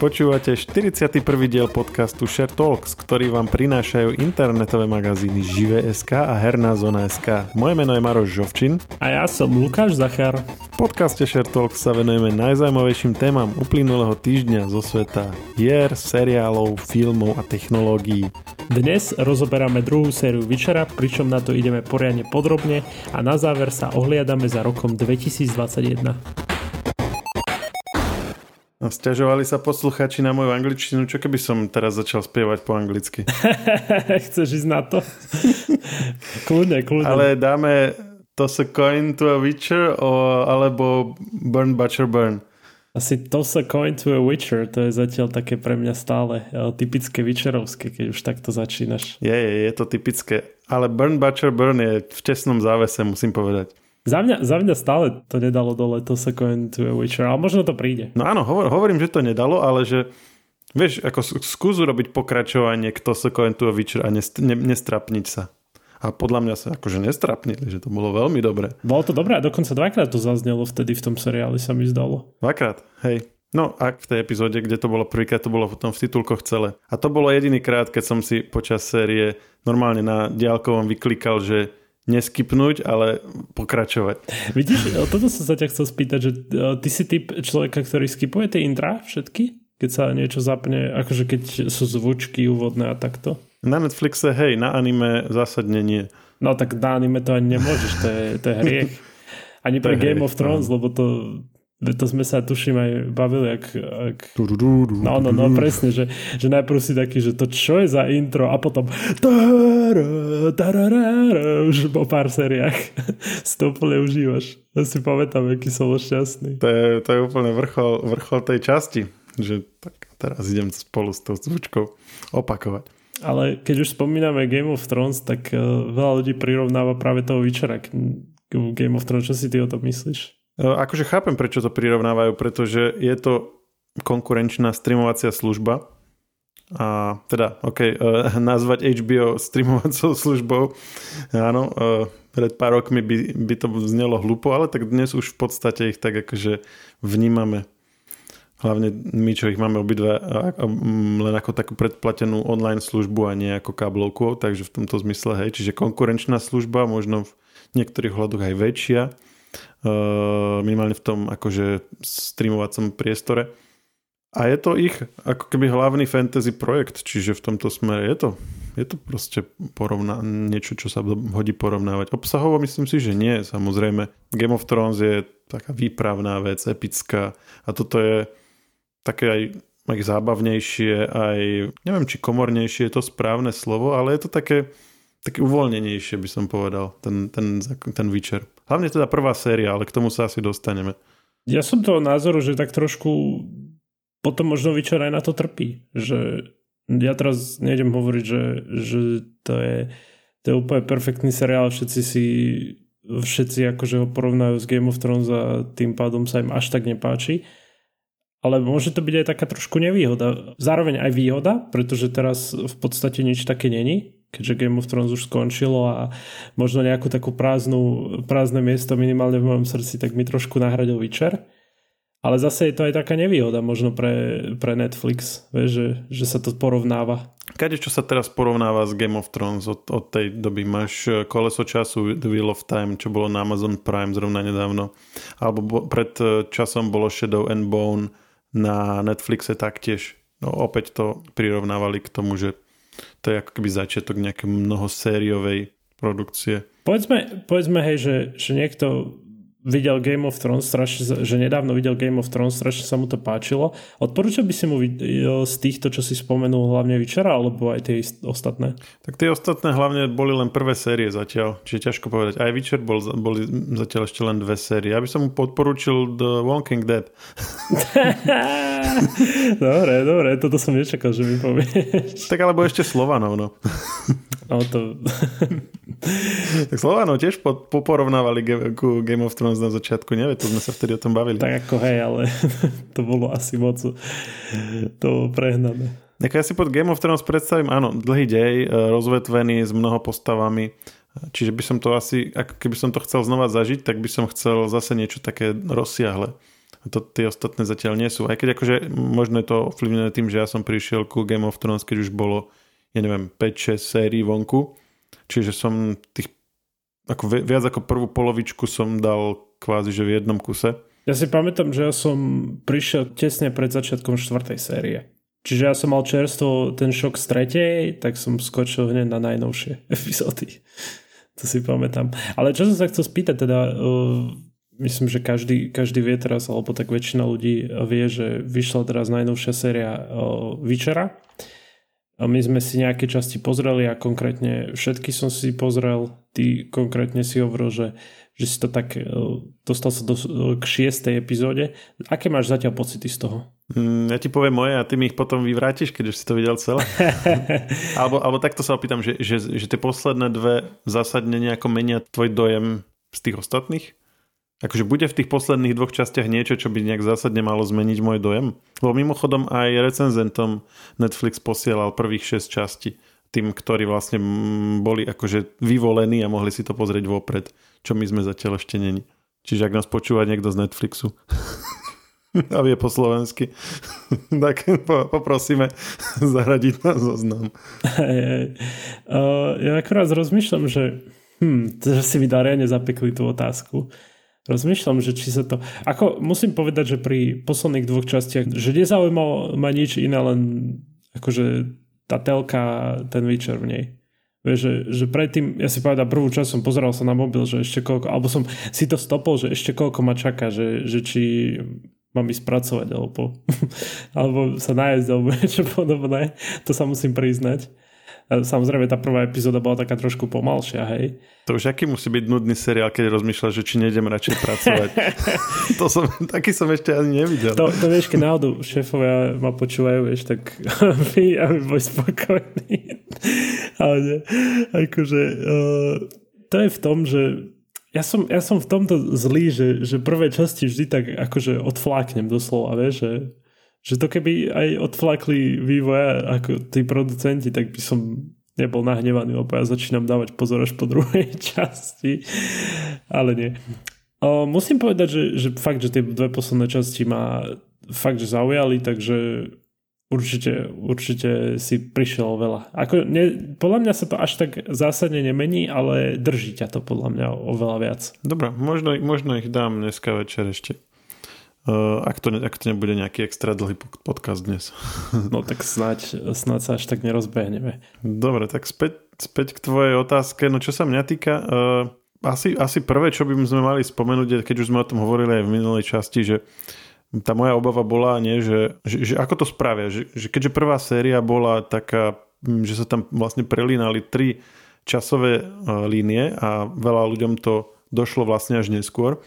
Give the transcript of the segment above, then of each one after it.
Počúvate 41. diel podcastu Share Talks, ktorý vám prinášajú internetové magazíny Žive.sk a Herná zona.sk. Moje meno je Maroš Žovčin. A ja som Lukáš Zachar. V podcaste Share Talks sa venujeme najzaujímavejším témam uplynulého týždňa zo sveta hier, seriálov, filmov a technológií. Dnes rozoberáme druhú sériu Vyčera, pričom na to ideme poriadne podrobne a na záver sa ohliadame za rokom 2021. No, Sťažovali sa posluchači na moju angličtinu, čo keby som teraz začal spievať po anglicky. Chceš ísť na to? kľudne, kľudne. Ale dáme Toss a coin to a Witcher o, alebo Burn Butcher Burn. Asi Toss a coin to a Witcher, to je zatiaľ také pre mňa stále e, typické Witcherovské, keď už takto začínaš. Je, je, je to typické. Ale Burn Butcher Burn je v tesnom závese, musím povedať. Za mňa, za mňa stále to nedalo dole to Second Witcher, ale možno to príde. No áno, hovor, hovorím, že to nedalo, ale že vieš, ako skús urobiť pokračovanie k to Second Witcher a nest, ne, nestrapniť sa. A podľa mňa sa akože nestrapnili, že to bolo veľmi dobré. Bolo to dobré a dokonca dvakrát to zaznelo vtedy v tom seriáli sa mi zdalo. Dvakrát, hej. No a v tej epizóde, kde to bolo prvýkrát, to bolo potom v titulkoch celé. A to bolo jediný krát, keď som si počas série normálne na diálkovom vyklikal, že neskipnúť, ale pokračovať. Vidíš, toto som sa ťa chcel spýtať, že e, ty si typ človeka, ktorý skipuje tie intra všetky? Keď sa niečo zapne, akože keď sú zvučky úvodné a takto? Na Netflixe, hej, na anime zásadne nie. No tak na anime to ani nemôžeš, to je, to je hriech. Ani pre Game of Thrones, lebo to to sme sa tuším aj bavili, ak, ak... No, no, no, presne, že, že najprv si taký, že to čo je za intro a potom už po pár seriách si to úplne užívaš. Ja si pamätám, aký som bol šťastný. To je, to je úplne vrchol, vrchol tej časti, že tak teraz idem spolu s tou zvučkou opakovať. Ale keď už spomíname Game of Thrones, tak uh, veľa ľudí prirovnáva práve toho Witchera k Game of Thrones. Čo si ty o tom myslíš? E, akože chápem, prečo to prirovnávajú, pretože je to konkurenčná streamovacia služba. A teda, OK, uh, nazvať HBO streamovacou službou, áno, uh, pred pár rokmi by, by to znelo hlupo, ale tak dnes už v podstate ich tak akože vnímame. Hlavne my, čo ich máme obidva len ako takú predplatenú online službu a nie ako káblovku, takže v tomto zmysle, hej, čiže konkurenčná služba, možno v niektorých hľadoch aj väčšia, minimálne v tom akože streamovacom priestore. A je to ich ako keby hlavný fantasy projekt, čiže v tomto smere je to, je to proste porovna- niečo, čo sa hodí porovnávať. Obsahovo myslím si, že nie, samozrejme. Game of Thrones je taká výpravná vec, epická a toto je také aj, aj zábavnejšie, aj neviem, či komornejšie je to správne slovo, ale je to také, také uvoľnenejšie by som povedal, ten, ten, ten Witcher. Hlavne teda prvá séria, ale k tomu sa asi dostaneme. Ja som toho názoru, že tak trošku potom možno Witcher aj na to trpí. Že ja teraz nejdem hovoriť, že, že to, je, to je úplne perfektný seriál, všetci si všetci akože ho porovnajú s Game of Thrones a tým pádom sa im až tak nepáči. Ale môže to byť aj taká trošku nevýhoda. Zároveň aj výhoda, pretože teraz v podstate nič také není keďže Game of Thrones už skončilo a možno nejakú takú prázdnu, prázdne miesto minimálne v mojom srdci, tak mi trošku nahradil Witcher. Ale zase je to aj taká nevýhoda možno pre, pre Netflix, vieš, že, že sa to porovnáva. Kade, čo sa teraz porovnáva s Game of Thrones od, od tej doby? Máš eh, koleso času The Wheel of Time, čo bolo na Amazon Prime zrovna nedávno. Alebo bo, pred eh, časom bolo Shadow and Bone na Netflixe taktiež. No, opäť to prirovnávali k tomu, že to je ako keby začiatok nejakej mnohosériovej produkcie. Povedzme, povedzme hej, že, že niekto videl Game of Thrones, strašne, že nedávno videl Game of Thrones, strašne sa mu to páčilo. Odporúčal by si mu z týchto, čo si spomenul, hlavne Vyčera, alebo aj tie ostatné? Tak tie ostatné hlavne boli len prvé série zatiaľ, čiže ťažko povedať. Aj Witcher bol, boli zatiaľ ešte len dve série. Ja by som mu podporúčil The Walking Dead. dobre, dobre, toto som nečakal, že mi povieš. Tak alebo ešte Slovanov, no. no to... tak Slovanov tiež poporovnávali ku Game of Thrones na začiatku, nevie, to sme sa vtedy o tom bavili. Tak ako hej, ale to bolo asi moc to prehnané. Tak ja si pod Game of Thrones predstavím, áno, dlhý dej, e, rozvetvený s mnoho postavami, čiže by som to asi, ako keby som to chcel znova zažiť, tak by som chcel zase niečo také rozsiahle. To, tie ostatné zatiaľ nie sú. Aj keď akože možno je to ovplyvnené tým, že ja som prišiel ku Game of Thrones, keď už bolo, ja neviem, 5-6 sérií vonku. Čiže som tých ako viac ako prvú polovičku som dal kvázi, že v jednom kuse. Ja si pamätám, že ja som prišiel tesne pred začiatkom štvrtej série. Čiže ja som mal čerstvo ten šok z tretej, tak som skočil hneď na najnovšie epizódy. To si pamätám. Ale čo som sa chcel spýtať, teda uh, myslím, že každý, každý vie teraz, alebo tak väčšina ľudí vie, že vyšla teraz najnovšia séria uh, Vyčera. A my sme si nejaké časti pozreli a konkrétne všetky som si pozrel. Ty konkrétne si hovoril, že že si to tak, e, dostal sa do, k šiestej epizóde. Aké máš zatiaľ pocity z toho? Mm, ja ti poviem moje a ty mi ich potom vyvrátiš, keď už si to videl celé. alebo, alebo takto sa opýtam, že, že, že tie posledné dve zásadne nejako menia tvoj dojem z tých ostatných? Akože bude v tých posledných dvoch častiach niečo, čo by nejak zásadne malo zmeniť môj dojem? Lebo mimochodom aj recenzentom Netflix posielal prvých 6 častí tým, ktorí vlastne boli akože vyvolení a mohli si to pozrieť vopred, čo my sme zatiaľ ešte není. Čiže ak nás počúva niekto z Netflixu a vie po slovensky, tak po, poprosíme zaradiť na zoznam. Uh, ja akorát rozmýšľam, že hm, že si mi Dariane zapekli tú otázku. Rozmýšľam, že či sa to... Ako musím povedať, že pri posledných dvoch častiach, že nezaujímalo ma nič iné, len akože tá telka, ten Witcher v nej. Vieš, že, že predtým, ja si povedal, prvú časť som pozeral sa na mobil, že ešte koľko, alebo som si to stopol, že ešte koľko ma čaká, že, že či mám ísť pracovať, alebo, alebo sa nájsť, alebo niečo podobné. To sa musím priznať. Samozrejme, tá prvá epizóda bola taká trošku pomalšia, hej. To už aký musí byť nudný seriál, keď rozmýšľaš, že či nejdem radšej pracovať. to som, taký som ešte ani nevidel. To, to vieš, keď náhodou šéfovia ma počúvajú, vieš, tak vy, aby boli spokojní. Ale nie, akože uh, to je v tom, že ja som, ja som v tomto zlý, že, že prvé časti vždy tak akože odfláknem doslova, vieš, že že to keby aj odflakli vývoja ako tí producenti, tak by som nebol nahnevaný, lebo ja začínam dávať pozor až po druhej časti. Ale nie. O, musím povedať, že, že fakt, že tie dve posledné časti ma fakt, že zaujali, takže určite, určite si prišiel veľa. Ako, ne, podľa mňa sa to až tak zásadne nemení, ale drží ťa to podľa mňa oveľa viac. Dobre, možno, možno ich dám dneska večer ešte. Uh, ak, to, ak to nebude nejaký extra dlhý podcast dnes. No tak snáď, snáď sa až tak nerozbehneme. Dobre, tak späť, späť k tvojej otázke. No čo sa mňa týka, uh, asi, asi prvé, čo by sme mali spomenúť, keď už sme o tom hovorili aj v minulej časti, že tá moja obava bola, nie, že, že, že ako to spravia. Že, že keďže prvá séria bola taká, hm, že sa tam vlastne prelínali tri časové uh, línie a veľa ľuďom to došlo vlastne až neskôr,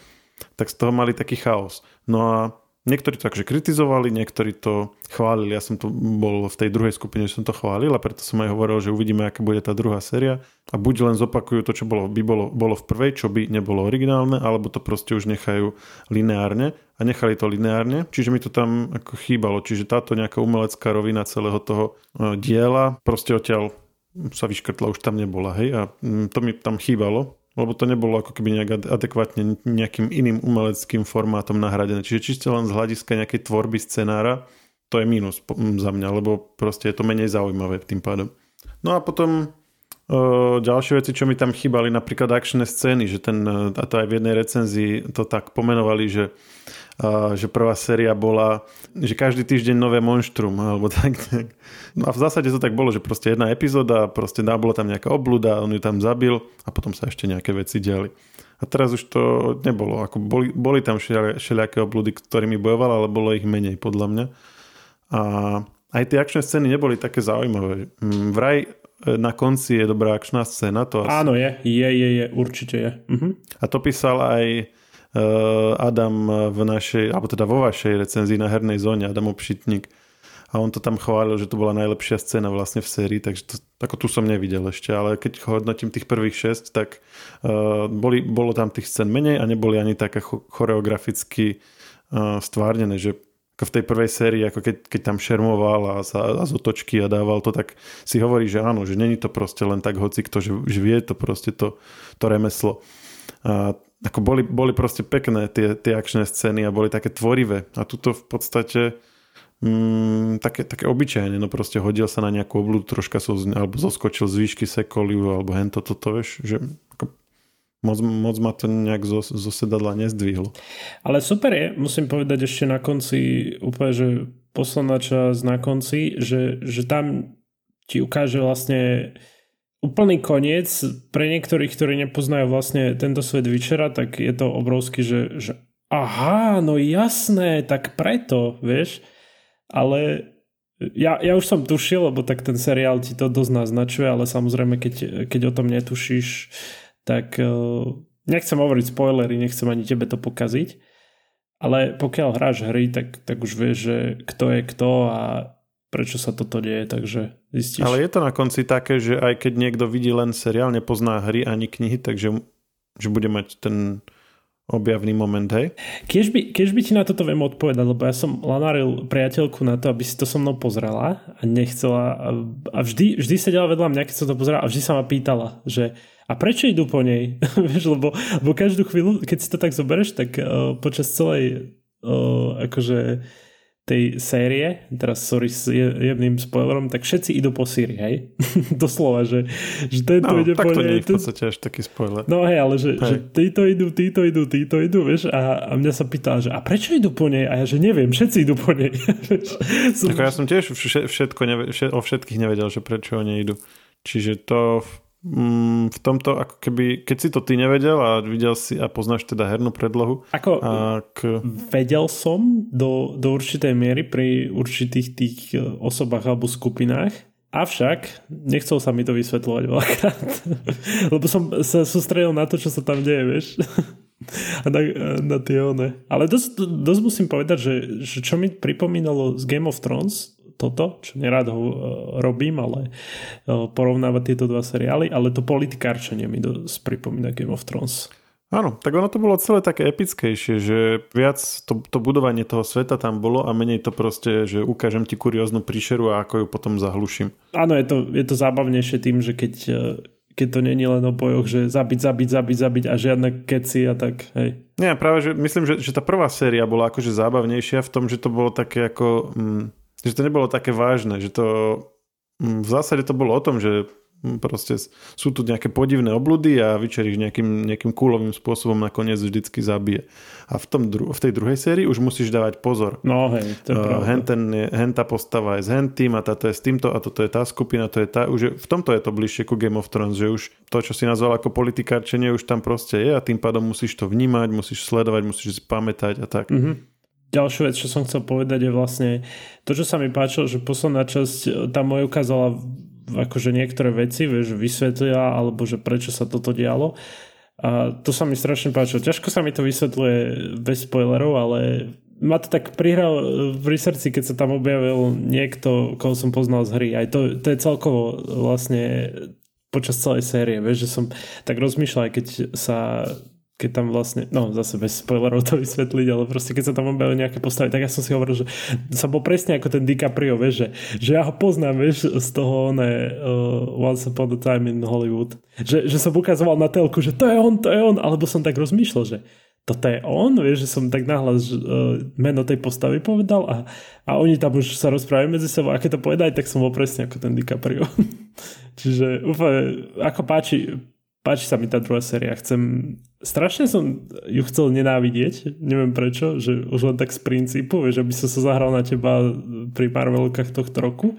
tak z toho mali taký chaos. No a niektorí to akože kritizovali, niektorí to chválili. Ja som tu bol v tej druhej skupine, že som to chválil a preto som aj hovoril, že uvidíme, aká bude tá druhá séria. A buď len zopakujú to, čo bolo, by bolo, bolo v prvej, čo by nebolo originálne, alebo to proste už nechajú lineárne a nechali to lineárne, čiže mi to tam ako chýbalo. Čiže táto nejaká umelecká rovina celého toho e, diela proste odtiaľ sa vyškrtla, už tam nebola, hej, a mm, to mi tam chýbalo lebo to nebolo ako keby nejak adekvátne nejakým iným umeleckým formátom nahradené. Čiže čisto len z hľadiska nejakej tvorby scenára, to je mínus za mňa, lebo proste je to menej zaujímavé tým pádom. No a potom o, ďalšie veci, čo mi tam chýbali, napríklad akčné scény, že ten, a to aj v jednej recenzii to tak pomenovali, že že prvá séria bola, že každý týždeň nové monštrum, alebo tak, tak. No a v zásade to tak bolo, že proste jedna epizóda, proste dá, bola tam nejaká oblúda, on ju tam zabil a potom sa ešte nejaké veci diali. A teraz už to nebolo. Ako boli, boli tam všelijaké oblúdy, ktorými bojoval, ale bolo ich menej podľa mňa. A aj tie akčné scény neboli také zaujímavé. Mm, vraj e, na konci je dobrá akčná scéna. To asi... Áno, je, je, je, je, určite je. Uh-huh. A to písal aj Adam v našej, alebo teda vo vašej recenzii na hernej zóne, Adam Obšitník. A on to tam chválil, že to bola najlepšia scéna vlastne v sérii, takže to, ako tu som nevidel ešte, ale keď hodnotím tých prvých šest, tak uh, boli, bolo tam tých scén menej a neboli ani také choreograficky uh, stvárnené, že ako v tej prvej sérii, ako keď, keď tam šermoval a, sa, a z otočky a dával to, tak si hovorí, že áno, že není to proste len tak hoci kto, že, že vie to proste to, to remeslo. A ako boli, boli proste pekné tie, tie akčné scény a boli také tvorivé. A tuto v podstate mm, také, také obyčajne, no proste hodil sa na nejakú oblúdu, troška so, alebo zoskočil z výšky sekoliu, alebo hento toto, vieš, že ako, moc, moc ma to nejak zo, zo sedadla nezdvihlo. Ale super je, musím povedať ešte na konci úplne, že posledná časť na konci, že, že tam ti ukáže vlastne úplný koniec. Pre niektorých, ktorí nepoznajú vlastne tento svet Witchera, tak je to obrovský, že, že aha, no jasné, tak preto, vieš. Ale ja, ja už som tušil, lebo tak ten seriál ti to dosť naznačuje, ale samozrejme, keď, keď o tom netušíš, tak uh, nechcem hovoriť spoilery, nechcem ani tebe to pokaziť. Ale pokiaľ hráš hry, tak, tak už vieš, že kto je kto a prečo sa toto deje, takže zistíš. Ale je to na konci také, že aj keď niekto vidí len seriál, nepozná hry ani knihy, takže že bude mať ten objavný moment, hej? Keď by, keď by ti na toto viem odpovedať, lebo ja som lanáril priateľku na to, aby si to so mnou pozrela a nechcela a vždy, vždy sedela vedľa mňa, keď som to pozerala a vždy sa ma pýtala, že a prečo idú po nej? Vieš, lebo, lebo každú chvíľu, keď si to tak zoberieš, tak uh, počas celej uh, akože tej série, teraz sorry s jemným spoilerom, tak všetci idú po Siri, hej? Doslova, že, že tento no, ide tak po to nie je v podstate až taký spoiler. No hej, ale že, hej. že títo idú, títo idú, títo idú, vieš, a, a mňa sa pýtala, že a prečo idú po nej? A ja, že neviem, všetci idú po nej. som... ja som tiež všetko neve, všet, o všetkých nevedel, že prečo oni idú. Čiže to mm, v tomto, ako keby, keď si to ty nevedel a videl si a poznáš teda hernú predlohu. Ako ak... vedel som do, do určitej miery pri určitých tých e, osobách alebo skupinách, avšak nechcel sa mi to vysvetľovať veľakrát, lebo som sa sústredil na to, čo sa tam deje, vieš. A na, na tie one. Ale dosť, dosť musím povedať, že, že čo mi pripomínalo z Game of Thrones, toto, čo nerád ho uh, robím, ale uh, porovnávať tieto dva seriály, ale to politikárčenie mi dosť pripomína Game of Thrones. Áno, tak ono to bolo celé také epickejšie, že viac to, to budovanie toho sveta tam bolo a menej to proste, že ukážem ti kurióznu príšeru a ako ju potom zahluším. Áno, je to, je to zábavnejšie tým, že keď, keď to není len o bojoch, že zabiť, zabiť, zabiť, zabiť a žiadne keci a tak, hej. Nie, práve, že myslím, že, že tá prvá séria bola akože zábavnejšia v tom, že to bolo také ako... Mm, že to nebolo také vážne, že to mm, v zásade to bolo o tom, že mm, proste sú tu nejaké podivné obludy a Witcher ich nejakým, nejakým kúlovým spôsobom nakoniec vždycky zabije. A v, tom dru- v tej druhej sérii už musíš dávať pozor. No hej, to je uh, hen, ten je, hen tá postava je s hentým a táto je s týmto a toto je tá skupina, to je tá. Už je, v tomto je to bližšie ku Game of Thrones, že už to, čo si nazval ako politikárčenie, už tam proste je a tým pádom musíš to vnímať, musíš sledovať, musíš si pamätať a tak. Mm-hmm ďalšiu vec, čo som chcel povedať je vlastne to, čo sa mi páčilo, že posledná časť e, tam moje ukázala akože niektoré veci, vieš, vysvetlila, alebo že prečo sa toto dialo. A to sa mi strašne páčilo. Ťažko sa mi to vysvetľuje bez spoilerov, ale ma to tak prihral e, pri srdci, keď sa tam objavil niekto, koho som poznal z hry. Aj to, to je celkovo vlastne počas celej série, vieš, že som tak rozmýšľal, keď sa keď tam vlastne, no zase bez spoilerov to vysvetliť, ale proste keď sa tam objavili nejaké postavy, tak ja som si hovoril, že sa bol presne ako ten DiCaprio, vieš, že, že ja ho poznám, vieš, z toho ne, uh, Once Upon a Time in Hollywood. Že, že som ukazoval na telku, že to je on, to je on, alebo som tak rozmýšľal, že toto je on, vieš, že som tak nahlas uh, meno tej postavy povedal a, a oni tam už sa rozprávajú medzi sebou a keď to povedali, tak som bol presne ako ten DiCaprio. Čiže úplne, ako páči, páči sa mi tá druhá séria. Chcem, strašne som ju chcel nenávidieť, neviem prečo, že už len tak z princípu, vieš, aby som sa zahral na teba pri Marvelkách tohto roku.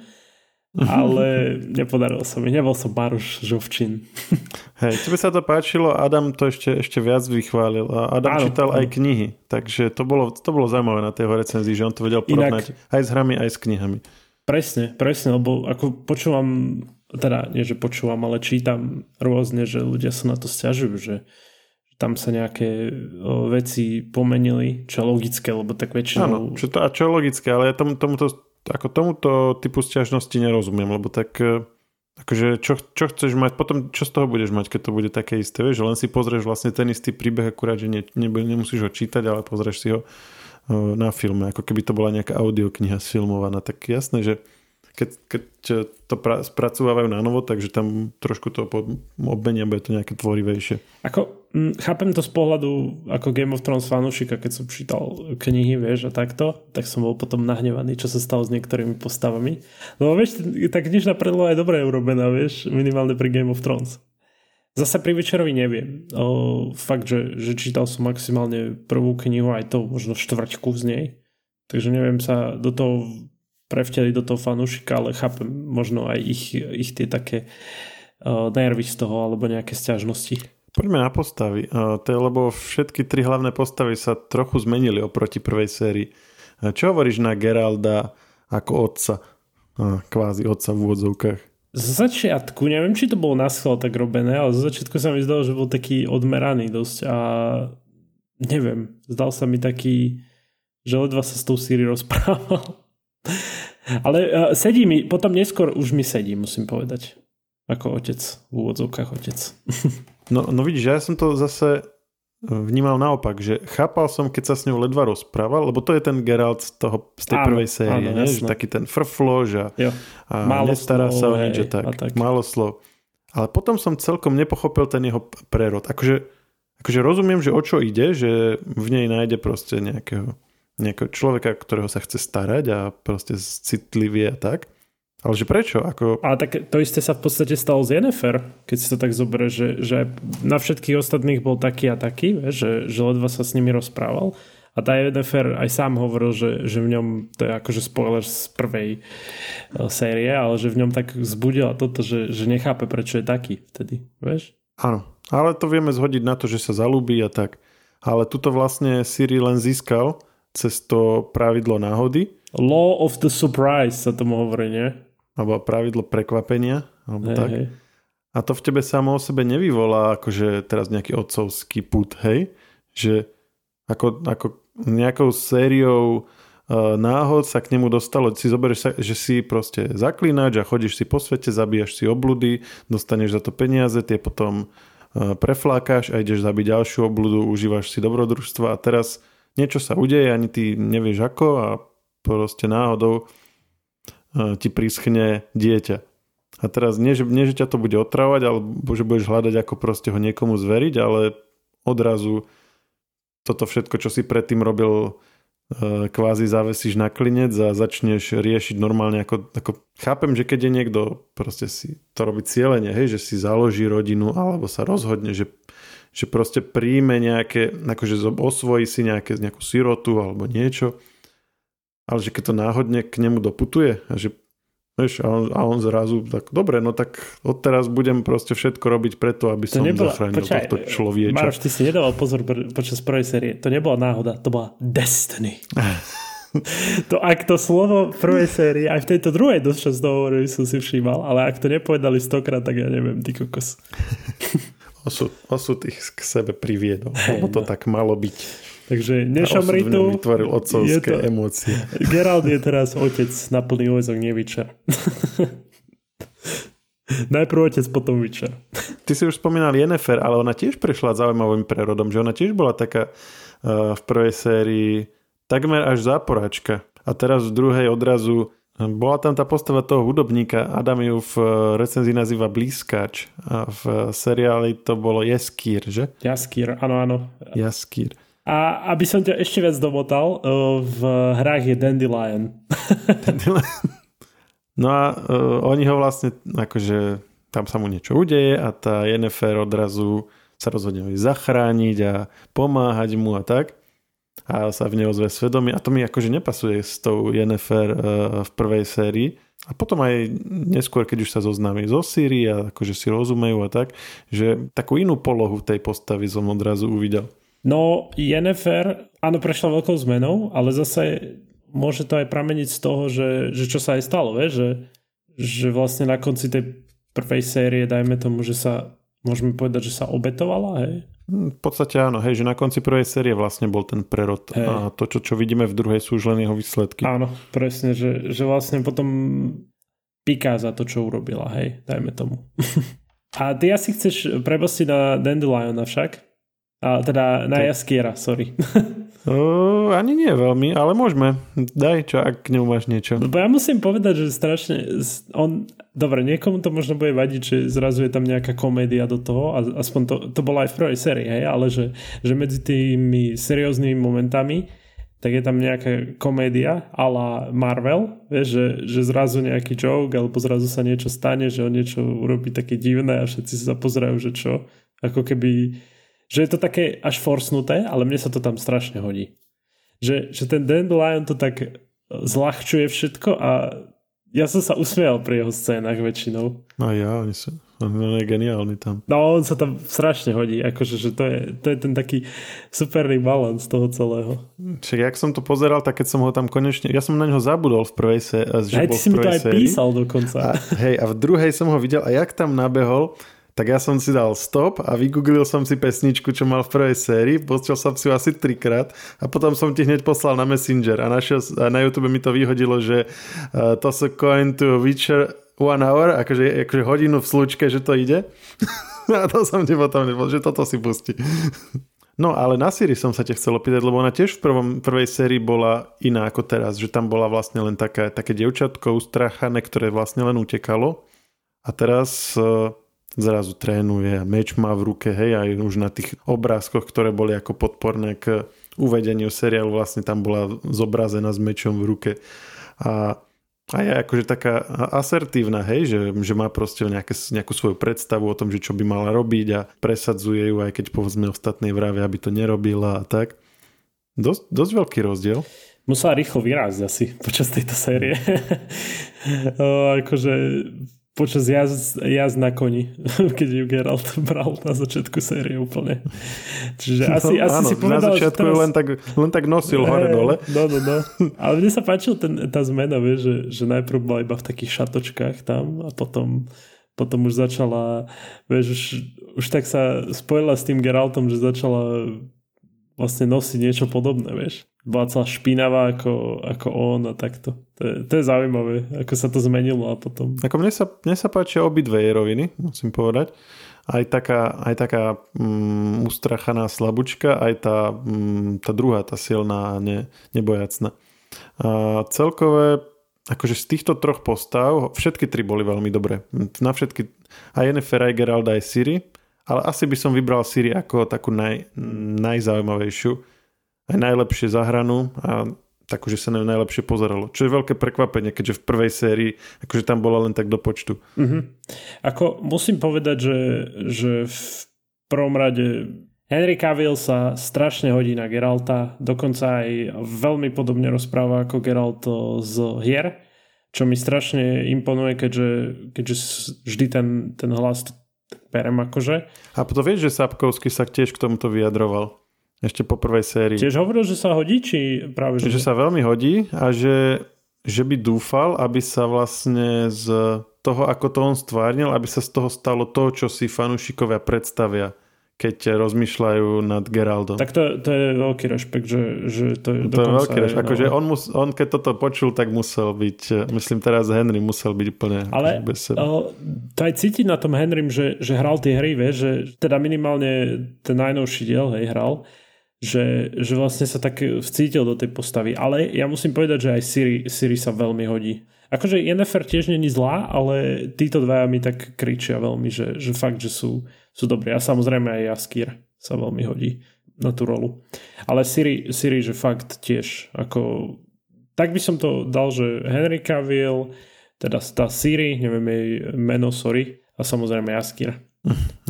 Ale nepodarilo sa mi, nebol som Maruš Žovčin. Hej, tebe sa to páčilo, Adam to ešte, ešte viac vychválil. A Adam áno, čítal áno. aj knihy, takže to bolo, to bolo zaujímavé na tej recenzii, že on to vedel porovnať Inak, aj s hrami, aj s knihami. Presne, presne, lebo ako počúvam teda nie, že počúvam, ale čítam rôzne, že ľudia sa na to stiažujú, že tam sa nejaké veci pomenili, čo je logické, lebo tak väčšinou... Áno, čo to, a čo je logické, ale ja tomu, tomuto, ako tomuto typu stiažnosti nerozumiem, lebo tak e, akože čo, čo chceš mať, potom čo z toho budeš mať, keď to bude také isté, vieš, že len si pozrieš vlastne ten istý príbeh, akurát, že ne, ne, nemusíš ho čítať, ale pozrieš si ho na filme, ako keby to bola nejaká audiokniha sfilmovaná, tak jasné, že keď, keď to pra, spracovávajú na novo, takže tam trošku to obmenia, bude to nejaké tvorivejšie. Ako, m, chápem to z pohľadu ako Game of Thrones fanúšika, keď som čítal knihy, vieš, a takto, tak som bol potom nahnevaný, čo sa stalo s niektorými postavami. No vieš, tá knižná predloha je dobre urobená, vieš, minimálne pri Game of Thrones. Zase pri Večerovi neviem. O, fakt, že, že čítal som maximálne prvú knihu, aj to možno štvrťku z nej. Takže neviem sa do toho prevteliť do toho fanúšika, ale chápem možno aj ich, ich tie také uh, nervy z toho alebo nejaké stiažnosti. Poďme na postavy. Uh, to je, lebo všetky tri hlavné postavy sa trochu zmenili oproti prvej sérii. Uh, čo hovoríš na Geralda ako otca? Uh, kvázi otca v úvodzovkách. Z začiatku, neviem, či to bolo na schvál tak robené, ale z začiatku sa mi zdalo, že bol taký odmeraný dosť a neviem, zdal sa mi taký, že ledva sa s tou Siri rozprával. Ale uh, sedí mi, potom neskôr už mi sedí, musím povedať. Ako otec, v úvodzovkách otec. no, no vidíš, ja som to zase vnímal naopak, že chápal som, keď sa s ňou ledva rozprával, lebo to je ten Geralt z, toho, z tej áno, prvej série, áno, že taký ten frflož a, a málo nestará slov, sa o nič, tak, tak, málo slov. Ale potom som celkom nepochopil ten jeho prerod. Akože, akože rozumiem, že o čo ide, že v nej nájde proste nejakého, nejakého človeka, ktorého sa chce starať a proste citlivie a tak. Ale že prečo? Ako... Ale tak to isté sa v podstate stalo z Yennefer, keď si to tak zoberie, že, že na všetkých ostatných bol taký a taký, že, že ledva sa s nimi rozprával. A tá Yennefer aj sám hovoril, že, že v ňom, to je akože spoiler z prvej e, série, ale že v ňom tak zbudila toto, že, že nechápe, prečo je taký vtedy, vieš? Áno, ale to vieme zhodiť na to, že sa zalúbi a tak. Ale tuto vlastne Siri len získal cez to pravidlo náhody. Law of the surprise sa tomu hovorí, nie? alebo pravidlo prekvapenia, alebo hey, tak. Hey. A to v tebe samo o sebe nevyvolá akože teraz nejaký otcovský put, hej? Že ako, ako nejakou sériou uh, náhod sa k nemu dostalo. Si zoberieš sa, že si proste zaklínač a chodíš si po svete, zabíjaš si obludy, dostaneš za to peniaze, tie potom uh, preflákaš a ideš zabiť ďalšiu obludu, užívaš si dobrodružstva a teraz niečo sa udeje, ani ty nevieš ako a proste náhodou ti prischne dieťa. A teraz nie že, nie, že ťa to bude otravovať, alebo že budeš hľadať, ako proste ho niekomu zveriť, ale odrazu toto všetko, čo si predtým robil, e, kvázi zavesíš na klinec a začneš riešiť normálne ako, ako chápem, že keď je niekto proste si to robí cieľene, hej, že si založí rodinu alebo sa rozhodne, že, že proste príjme nejaké, akože osvojí si nejaké, nejakú sirotu alebo niečo, ale že keď to náhodne k nemu doputuje a že Vieš, a, on, a on zrazu tak, dobre, no tak odteraz budem proste všetko robiť preto, aby to som nebola, zachránil počkaj, tohto človeča. Maroš, ty si nedával pozor počas prvej série. To nebola náhoda, to bola destiny. to ak to slovo prvej série, aj v tejto druhej dosť často hovorili, som si všímal, ale ak to nepovedali stokrát, tak ja neviem, ty kokos. osud, osud ich k sebe priviedol, lebo to no. tak malo byť. Takže nešomritu... vytvoril otcovské to, emócie. Gerald je teraz otec na plný úvezok, neviča. Najprv otec, potom Witcher. Ty si už spomínal Yennefer, ale ona tiež prešla zaujímavým prerodom, že ona tiež bola taká uh, v prvej sérii takmer až záporáčka. A teraz v druhej odrazu bola tam tá postava toho hudobníka, Adam ju v eh, recenzii nazýva Blízkač a v seriáli to bolo Jaskýr, že? Jaskýr, áno, áno. Jaskýr. A aby som ťa ešte viac domotal, uh, v hrách je Dandelion. no a uh, oni ho vlastne, akože tam sa mu niečo udeje a tá Yennefer odrazu sa rozhodne ho zachrániť a pomáhať mu a tak. A sa v neho zve svedomie. A to mi akože nepasuje s tou Yennefer uh, v prvej sérii. A potom aj neskôr, keď už sa zoznámi zo Sýrii a akože si rozumejú a tak, že takú inú polohu tej postavy som odrazu uvidel. No, Jennifer, áno, prešla veľkou zmenou, ale zase môže to aj prameniť z toho, že, že čo sa aj stalo, vie? Že, že vlastne na konci tej prvej série, dajme tomu, že sa, môžeme povedať, že sa obetovala, hej? Hm, v podstate áno, hej, že na konci prvej série vlastne bol ten prerod hej. a to, čo, čo vidíme v druhej, sú už len jeho výsledky. Áno, presne, že, že vlastne potom píka za to, čo urobila, hej, dajme tomu. a ty asi chceš premostiť na Dandeliona však? A teda na Jaskiera, sorry. Uh, ani nie veľmi, ale môžeme. Daj, čo, ak k nemu máš niečo. Lebo ja musím povedať, že strašne... On, dobre, niekomu to možno bude vadiť, že zrazu je tam nejaká komédia do toho, a aspoň to, to bolo aj v prvej sérii, hej, ale že, že medzi tými serióznymi momentami tak je tam nejaká komédia la Marvel, vieš, že, že zrazu nejaký joke, alebo zrazu sa niečo stane, že on niečo urobí také divné a všetci sa pozerajú, že čo, ako keby že je to také až forsnuté, ale mne sa to tam strašne hodí. Že, že ten Dandelion to tak zľahčuje všetko a ja som sa usmial pri jeho scénach väčšinou. No ja, oni sú, on je geniálny tam. No on sa tam strašne hodí, akože že to je, to je ten taký superný balans toho celého. Čiže jak som to pozeral, tak keď som ho tam konečne, ja som na neho zabudol v prvej sérii. Aj ty si mi to aj sérii. písal dokonca. A, hej, a v druhej som ho videl a jak tam nabehol, tak ja som si dal stop a vygooglil som si pesničku, čo mal v prvej sérii, počul som si ju asi trikrát a potom som ti hneď poslal na Messenger a, našiel, a na YouTube mi to vyhodilo, že uh, to sa coin to Witcher one hour, akože, akože hodinu v slučke, že to ide. a to som ti potom nebol, že toto si pustí. No ale na Siri som sa ťa chcel opýtať, lebo ona tiež v prvom, prvej sérii bola iná ako teraz, že tam bola vlastne len taká, také dievčatko ustrachané, ktoré vlastne len utekalo. A teraz uh, zrazu trénuje a meč má v ruke, hej, aj už na tých obrázkoch, ktoré boli ako podporné k uvedeniu seriálu, vlastne tam bola zobrazená s mečom v ruke. A, a je akože taká asertívna, hej, že, že má proste nejaké, nejakú svoju predstavu o tom, že čo by mala robiť a presadzuje ju, aj keď povedzme ostatnej vravia, aby to nerobila a tak. Dosť, dosť veľký rozdiel. Musela rýchlo vyrásť asi počas tejto série. o, akože počas jazd, jazd na koni, keď ju Geralt bral na začiatku série úplne. Čiže asi, no, asi áno, si povedal, na začiatku teraz... len, tak, len tak nosil hey, hore dole. No, no, no. Ale mne sa páčil ten, tá zmena, vieš, že, že najprv bola iba v takých šatočkách tam a potom, potom už začala, vieš, už, už tak sa spojila s tým Geraltom, že začala vlastne nosiť niečo podobné, vieš bola celá špinavá ako, ako on a takto. To je, to je zaujímavé, ako sa to zmenilo a potom. Ako mne sa, mne sa páčia obidve jej roviny, musím povedať. Aj taká, aj taká um, ustrachaná slabučka, aj tá, um, tá druhá, tá silná a ne, nebojacná. A celkové, akože z týchto troch postav, všetky tri boli veľmi dobré. Na všetky, aj Yennefer, aj Geralda, aj Siri, ale asi by som vybral Siri ako takú naj, najzaujímavejšiu aj najlepšie zahranú a tak, že sa na najlepšie pozeralo. Čo je veľké prekvapenie, keďže v prvej sérii akože tam bola len tak do počtu. Mm-hmm. Ako musím povedať, že, že v prvom rade Henry Cavill sa strašne hodí na Geralta, dokonca aj veľmi podobne rozpráva ako Geralt z hier, čo mi strašne imponuje, keďže, keďže vždy ten, ten hlas perem akože. A potom vieš, že Sapkovský sa tiež k tomuto vyjadroval. Ešte po prvej sérii. Tiež hovoril, že sa hodí, či práve že... Že sa veľmi hodí a že, že by dúfal, aby sa vlastne z toho, ako to on stvárnil, aby sa z toho stalo to, čo si fanúšikovia predstavia keď rozmýšľajú nad Geraldom. Tak to, to je veľký rešpekt, že, že to je To je veľký rešpekt. Akože on, mus, on keď toto počul, tak musel byť, myslím teraz Henry musel byť úplne Ale bez seba. to aj cítiť na tom Henrym, že, že hral tie hry, vie, že teda minimálne ten najnovší diel hej, hral, že, že vlastne sa tak vcítil do tej postavy. Ale ja musím povedať, že aj Siri, Siri sa veľmi hodí. Akože Yennefer tiež není zlá, ale títo dvaja mi tak kričia veľmi, že, že fakt, že sú, sú dobrí. A samozrejme aj Jaskýr sa veľmi hodí na tú rolu. Ale Siri, Siri že fakt tiež ako... Tak by som to dal, že Henry Cavill, teda tá Siri, neviem jej meno, sorry, a samozrejme Jaskýr.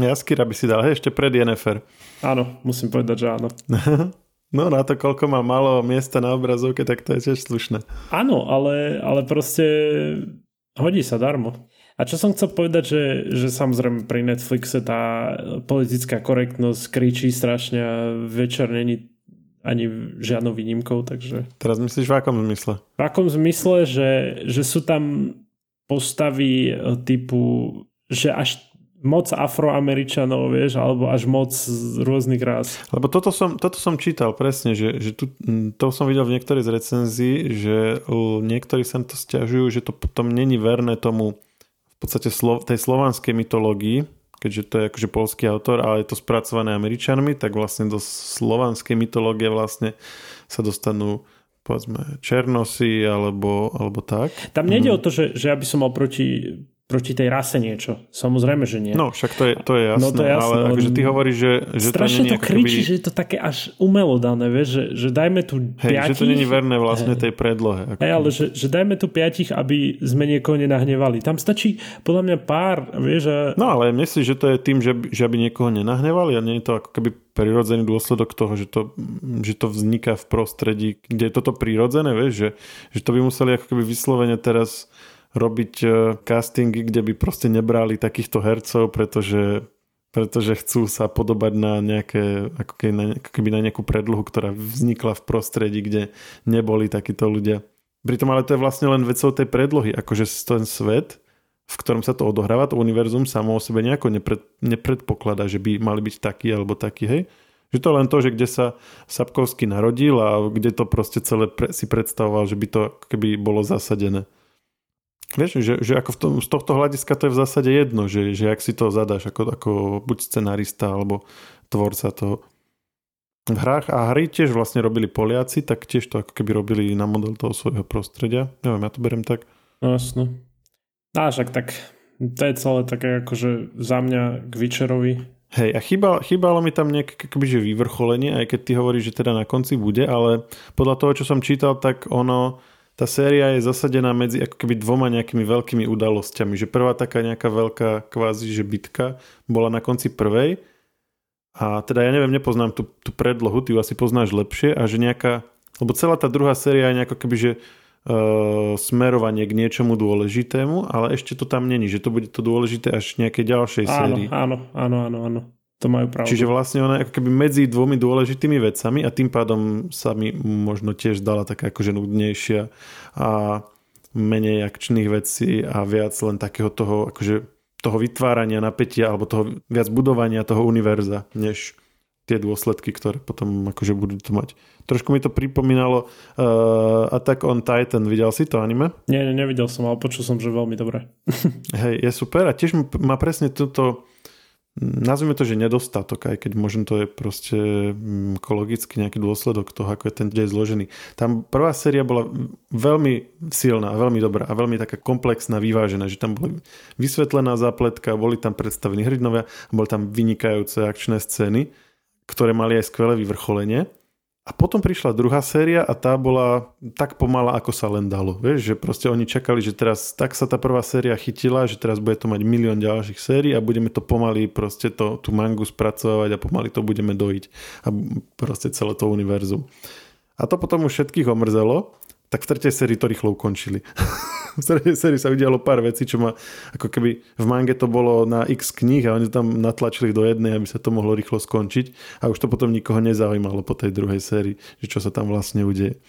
Jaskýra by si dal, hej, ešte pred Jennifer. Áno, musím povedať, že áno. No na to, koľko má malo miesta na obrazovke, tak to je tiež slušné. Áno, ale, ale proste hodí sa darmo. A čo som chcel povedať, že, že samozrejme pri Netflixe tá politická korektnosť kričí strašne a večer není ani žiadnou výnimkou, takže... Teraz myslíš v akom zmysle? V akom zmysle, že, že sú tam postavy typu, že až moc afroameričanov, vieš, alebo až moc z rôznych rás. Lebo toto som, toto som čítal presne, že, že tu, to som videl v niektorej z recenzií, že niektorí sa to stiažujú, že to potom není verné tomu v podstate slo, tej slovanskej mytológii, keďže to je akože polský autor, ale je to spracované Američanmi, tak vlastne do slovanskej mytológie vlastne sa dostanú povedzme Černosy alebo, alebo tak. Tam nejde mm. o to, že, že ja by som mal proti proti tej rase niečo. Samozrejme, že nie. No, však to je, to je jasné, no, to je jasné ale akože ty hovoríš, že, že strašne to, to kričí, keby... že je to také až umelo dané, vieš, že, že dajme tu Hej, piatich. že to není verné vlastne tej predlohe. Ako... Hej, ale že, že dajme tu piatich, aby sme niekoho nenahnevali. Tam stačí podľa mňa pár, vieš. A... No, ale myslíš, že to je tým, že, že aby niekoho nenahnevali a nie je to ako keby prirodzený dôsledok toho, že to, že to vzniká v prostredí, kde je toto prirodzené, vieš, že, že to by museli ako keby vyslovene teraz robiť e, castingy, kde by proste nebrali takýchto hercov, pretože, pretože chcú sa podobať na nejaké, ako keby na, ako keby na nejakú predlohu, ktorá vznikla v prostredí, kde neboli takíto ľudia. Pritom ale to je vlastne len vecou tej predlohy, akože ten svet, v ktorom sa to odohráva, to univerzum samo o sebe nejako nepred, nepredpokladá, že by mali byť taký alebo taký, hej? Že to len to, že kde sa Sapkovský narodil a kde to proste celé pre, si predstavoval, že by to keby bolo zasadené. Vieš, že, že ako v tom, z tohto hľadiska to je v zásade jedno, že, že ak si to zadáš ako, ako buď scenarista alebo tvorca toho v hrách a hry tiež vlastne robili Poliaci, tak tiež to ako keby robili na model toho svojho prostredia. Neviem, ja to beriem tak. No jasno. A však tak to je celé také akože za mňa k Witcherovi. Hej, a chýbalo, chýbalo mi tam nejaké akoby, že vyvrcholenie, aj keď ty hovoríš, že teda na konci bude, ale podľa toho, čo som čítal, tak ono tá séria je zasadená medzi ako keby dvoma nejakými veľkými udalosťami. Že prvá taká nejaká veľká kvázi, že bitka bola na konci prvej a teda ja neviem, nepoznám tú, tú predlohu, ty ju asi poznáš lepšie a že nejaká, lebo celá tá druhá séria je nejako keby, že uh, smerovanie k niečomu dôležitému, ale ešte to tam není, že to bude to dôležité až nejakej ďalšej sérii. Áno, áno, áno, áno. To majú pravdu. Čiže vlastne ona ako keby medzi dvomi dôležitými vecami a tým pádom sa mi možno tiež zdala taká akože nudnejšia a menej akčných vecí a viac len takého toho akože toho vytvárania napätia alebo toho viac budovania toho univerza, než tie dôsledky, ktoré potom akože budú to mať. Trošku mi to pripomínalo uh, Attack on Titan. Videl si to anime? Nie, nie, nevidel som, ale počul som, že veľmi dobré. Hej, je super a tiež má presne túto nazvime to, že nedostatok, aj keď možno to je proste mm, ekologicky nejaký dôsledok toho, ako je ten dej zložený. Tam prvá séria bola veľmi silná, veľmi dobrá a veľmi taká komplexná, vyvážená, že tam bola vysvetlená zápletka, boli tam predstavení hrdinovia, boli tam vynikajúce akčné scény, ktoré mali aj skvelé vyvrcholenie. A potom prišla druhá séria a tá bola tak pomalá, ako sa len dalo. Vieš, že proste oni čakali, že teraz tak sa tá prvá séria chytila, že teraz bude to mať milión ďalších sérií a budeme to pomaly proste to, tú mangu spracovať a pomaly to budeme dojiť. A proste celé to univerzum. A to potom už všetkých omrzelo tak v tretej sérii to rýchlo ukončili. v tretej sérii sa udialo pár vecí, čo ma ako keby v mange to bolo na x kníh a oni tam natlačili do jednej, aby sa to mohlo rýchlo skončiť a už to potom nikoho nezaujímalo po tej druhej sérii, že čo sa tam vlastne udeje.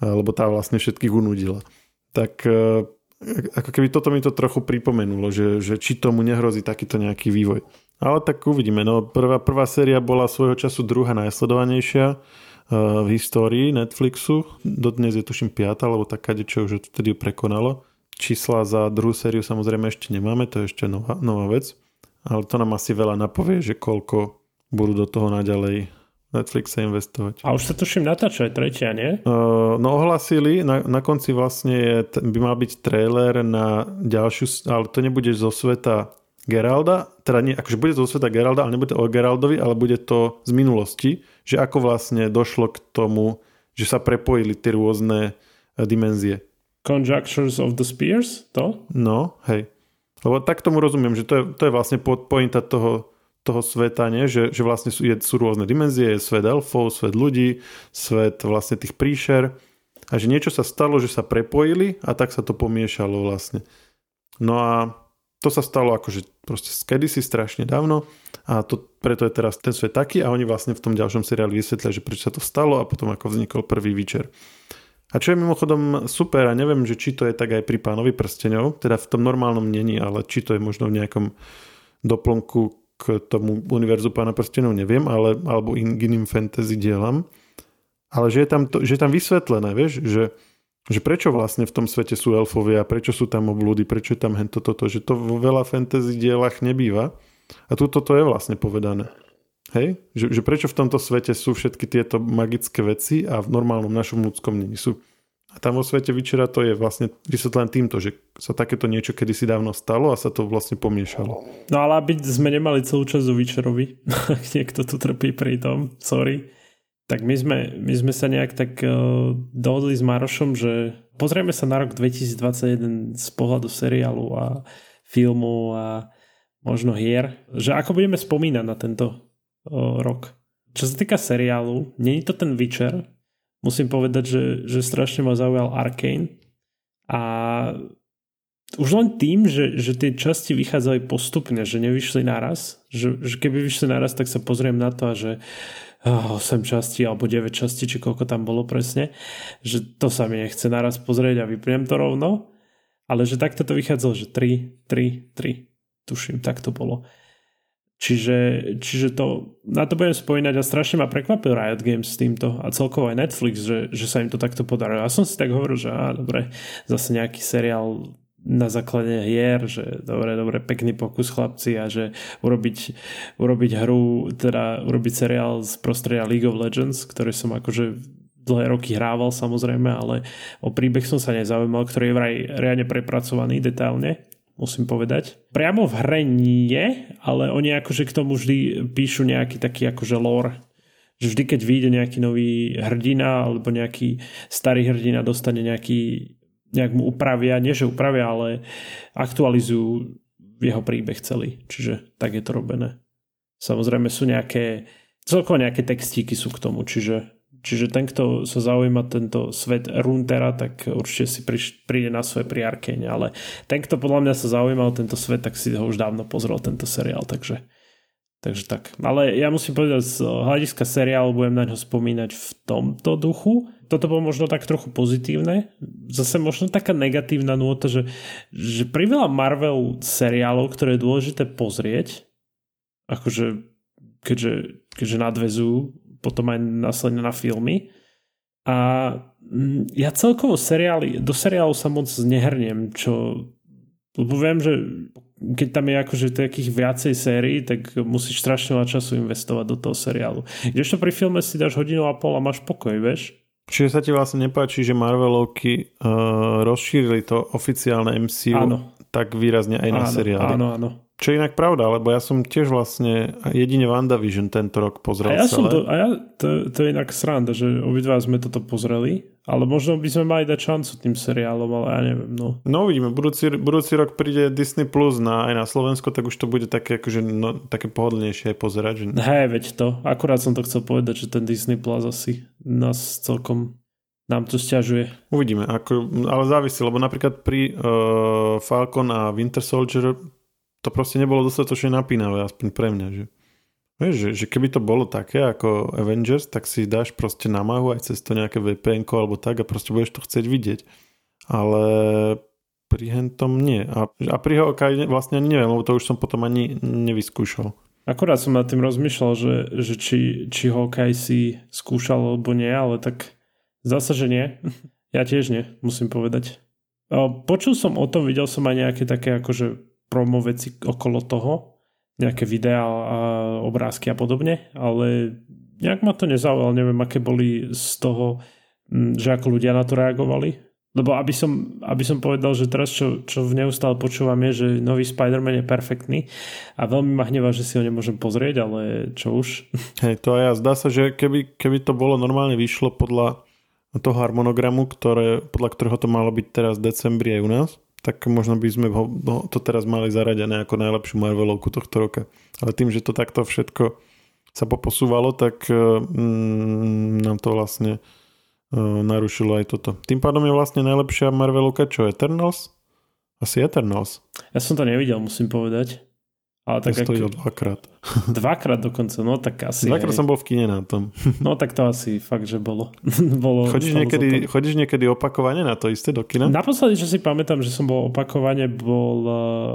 Lebo tá vlastne všetkých unudila. Tak e, ako keby toto mi to trochu pripomenulo, že, že či tomu nehrozí takýto nejaký vývoj. Ale tak uvidíme. No, prvá, prvá séria bola svojho času druhá najsledovanejšia v histórii Netflixu. Dodnes je tuším 5, alebo taká, čo už vtedy prekonalo. Čísla za druhú sériu samozrejme ešte nemáme, to je ešte nová, nová vec. Ale to nám asi veľa napovie, že koľko budú do toho naďalej Netflixe investovať. A už sa tuším natáča aj tretia, nie? Uh, no ohlasili, na, na konci vlastne je, by mal byť trailer na ďalšiu, ale to nebude zo sveta Geralda, teda nie, akože bude to zo sveta Geralda, ale nebude to o Geraldovi, ale bude to z minulosti, že ako vlastne došlo k tomu, že sa prepojili tie rôzne eh, dimenzie. Conjunctures of the Spears, to? No, hej. Lebo tak tomu rozumiem, že to je, to je vlastne pointa toho, toho sveta, nie? Že, že vlastne sú, je, sú rôzne dimenzie, je svet elfov, svet ľudí, svet vlastne tých príšer a že niečo sa stalo, že sa prepojili a tak sa to pomiešalo vlastne. No a to sa stalo akože proste kedysi strašne dávno a to, preto je teraz ten svet taký a oni vlastne v tom ďalšom seriáli vysvetlia, že prečo sa to stalo a potom ako vznikol prvý Witcher. A čo je mimochodom super a neviem, že či to je tak aj pri pánovi prstenov, teda v tom normálnom není, ale či to je možno v nejakom doplnku k tomu univerzu pána prstenov, neviem, ale, alebo in, iným fantasy dielam. Ale že je tam, to, že je tam vysvetlené, vieš, že že prečo vlastne v tom svete sú elfovia, prečo sú tam oblúdy, prečo je tam hento toto, že to vo veľa fantasy dielach nebýva. A tu toto je vlastne povedané. Hej? Že, že prečo v tomto svete sú všetky tieto magické veci a v normálnom našom ľudskom není sú. A tam vo svete Vyčera to je vlastne vysvetlené týmto, že sa takéto niečo kedysi dávno stalo a sa to vlastne pomiešalo. No ale aby sme nemali celú časť o Vyčerovi, niekto tu trpí pri tom, sorry, tak my sme, my sme sa nejak tak uh, dohodli s Marošom, že pozrieme sa na rok 2021 z pohľadu seriálu a filmu a možno hier, že ako budeme spomínať na tento rok. Čo sa týka seriálu, není to ten Witcher. Musím povedať, že, že strašne ma zaujal Arkane. A už len tým, že, že tie časti vychádzali postupne, že nevyšli naraz, že, že keby vyšli naraz, tak sa pozriem na to a že oh, 8 častí alebo 9 častí, či koľko tam bolo presne, že to sa mi nechce naraz pozrieť a vypnem to rovno, ale že takto to vychádzalo, že 3, 3, 3, tuším, tak to bolo. Čiže, čiže to, na to budem spomínať a strašne ma prekvapil Riot Games s týmto a celkovo aj Netflix, že, že sa im to takto podarilo. Ja som si tak hovoril, že á, dobre, zase nejaký seriál na základe hier, že dobre, dobre, pekný pokus chlapci a že urobiť, urobiť hru, teda urobiť seriál z prostredia League of Legends, ktorý som akože dlhé roky hrával samozrejme, ale o príbeh som sa nezaujímal, ktorý je vraj riadne prepracovaný detailne musím povedať. Priamo v hre nie, ale oni akože k tomu vždy píšu nejaký taký akože lore. Že vždy, keď vyjde nejaký nový hrdina alebo nejaký starý hrdina dostane nejaký, nejak mu upravia, nie že upravia, ale aktualizujú jeho príbeh celý. Čiže tak je to robené. Samozrejme sú nejaké, celkovo nejaké textíky sú k tomu, čiže Čiže ten, kto sa zaujíma tento svet Runtera, tak určite si príde na svoje pri Arkane, ale ten, kto podľa mňa sa zaujímal tento svet, tak si ho už dávno pozrel tento seriál, takže, takže tak. Ale ja musím povedať, z hľadiska seriálu budem na ňo spomínať v tomto duchu. Toto bolo možno tak trochu pozitívne. Zase možno taká negatívna nôta, že, že pri veľa Marvel seriálov, ktoré je dôležité pozrieť, akože keďže, keďže nadvezujú potom aj následne na filmy. A mm, ja celkovo seriály, do seriálu sa moc nehrniem, čo lebo viem, že keď tam je akože takých viacej sérií, tak musíš strašne veľa času investovať do toho seriálu. Kdežto pri filme si dáš hodinu a pol a máš pokoj, vieš? Čiže sa ti vlastne nepáči, že Marvelovky uh, rozšírili to oficiálne MCU áno. tak výrazne aj na áno, seriály. Áno, áno. Čo je inak pravda, lebo ja som tiež vlastne jedine WandaVision tento rok pozrel a ja celé. Som to, a ja, to, to je inak sranda, že obidva sme toto pozreli, ale možno by sme mali dať šancu tým seriálom, ale ja neviem. No, no uvidíme, budúci, budúci rok príde Disney Plus na, aj na Slovensko, tak už to bude také, akože, no, také pohodlnejšie aj pozerať. Že... Hej, veď to. Akurát som to chcel povedať, že ten Disney Plus asi nás celkom nám to stiažuje. Uvidíme, ako, ale závisí, lebo napríklad pri uh, Falcon a Winter Soldier to proste nebolo dostatočne napínavé, aspoň pre mňa. Že, vieš, že, že keby to bolo také ako Avengers, tak si dáš proste namahu aj cez to nejaké vpn alebo tak a proste budeš to chcieť vidieť. Ale pri Hentom nie. A, a pri Hawkeye vlastne ani neviem, lebo to už som potom ani nevyskúšal. Akorát som nad tým rozmýšľal, že, že či, či Hawkeye si skúšal alebo nie, ale tak sa, že nie. Ja tiež nie, musím povedať. Počul som o tom, videl som aj nejaké také akože promo veci okolo toho, nejaké videá a obrázky a podobne, ale nejak ma to nezaujalo, neviem, aké boli z toho, že ako ľudia na to reagovali. Lebo aby som, aby som povedal, že teraz čo, čo neustále počúvam je, že nový Spider-Man je perfektný a veľmi ma hnevá, že si ho nemôžem pozrieť, ale čo už. Hej, to aj ja. Zdá sa, že keby, keby to bolo normálne vyšlo podľa toho harmonogramu, ktoré, podľa ktorého to malo byť teraz v decembri aj u nás, tak možno by sme ho, no, to teraz mali zaradené ako najlepšiu Marvelovku tohto roka. Ale tým, že to takto všetko sa poposúvalo, tak mm, nám to vlastne narušilo aj toto. Tým pádom je vlastne najlepšia Marvelovka čo? Eternals? Asi Eternals. Ja som to nevidel, musím povedať. Ale tak to ak... dvakrát. Dvakrát dokonca, no tak asi. Dvakrát som bol v kine na tom. No tak to asi fakt, že bolo. bolo chodíš, niekedy, chodíš niekedy opakovane na to isté do kina? Naposledy, čo si pamätám, že som bol opakovane, bol eh,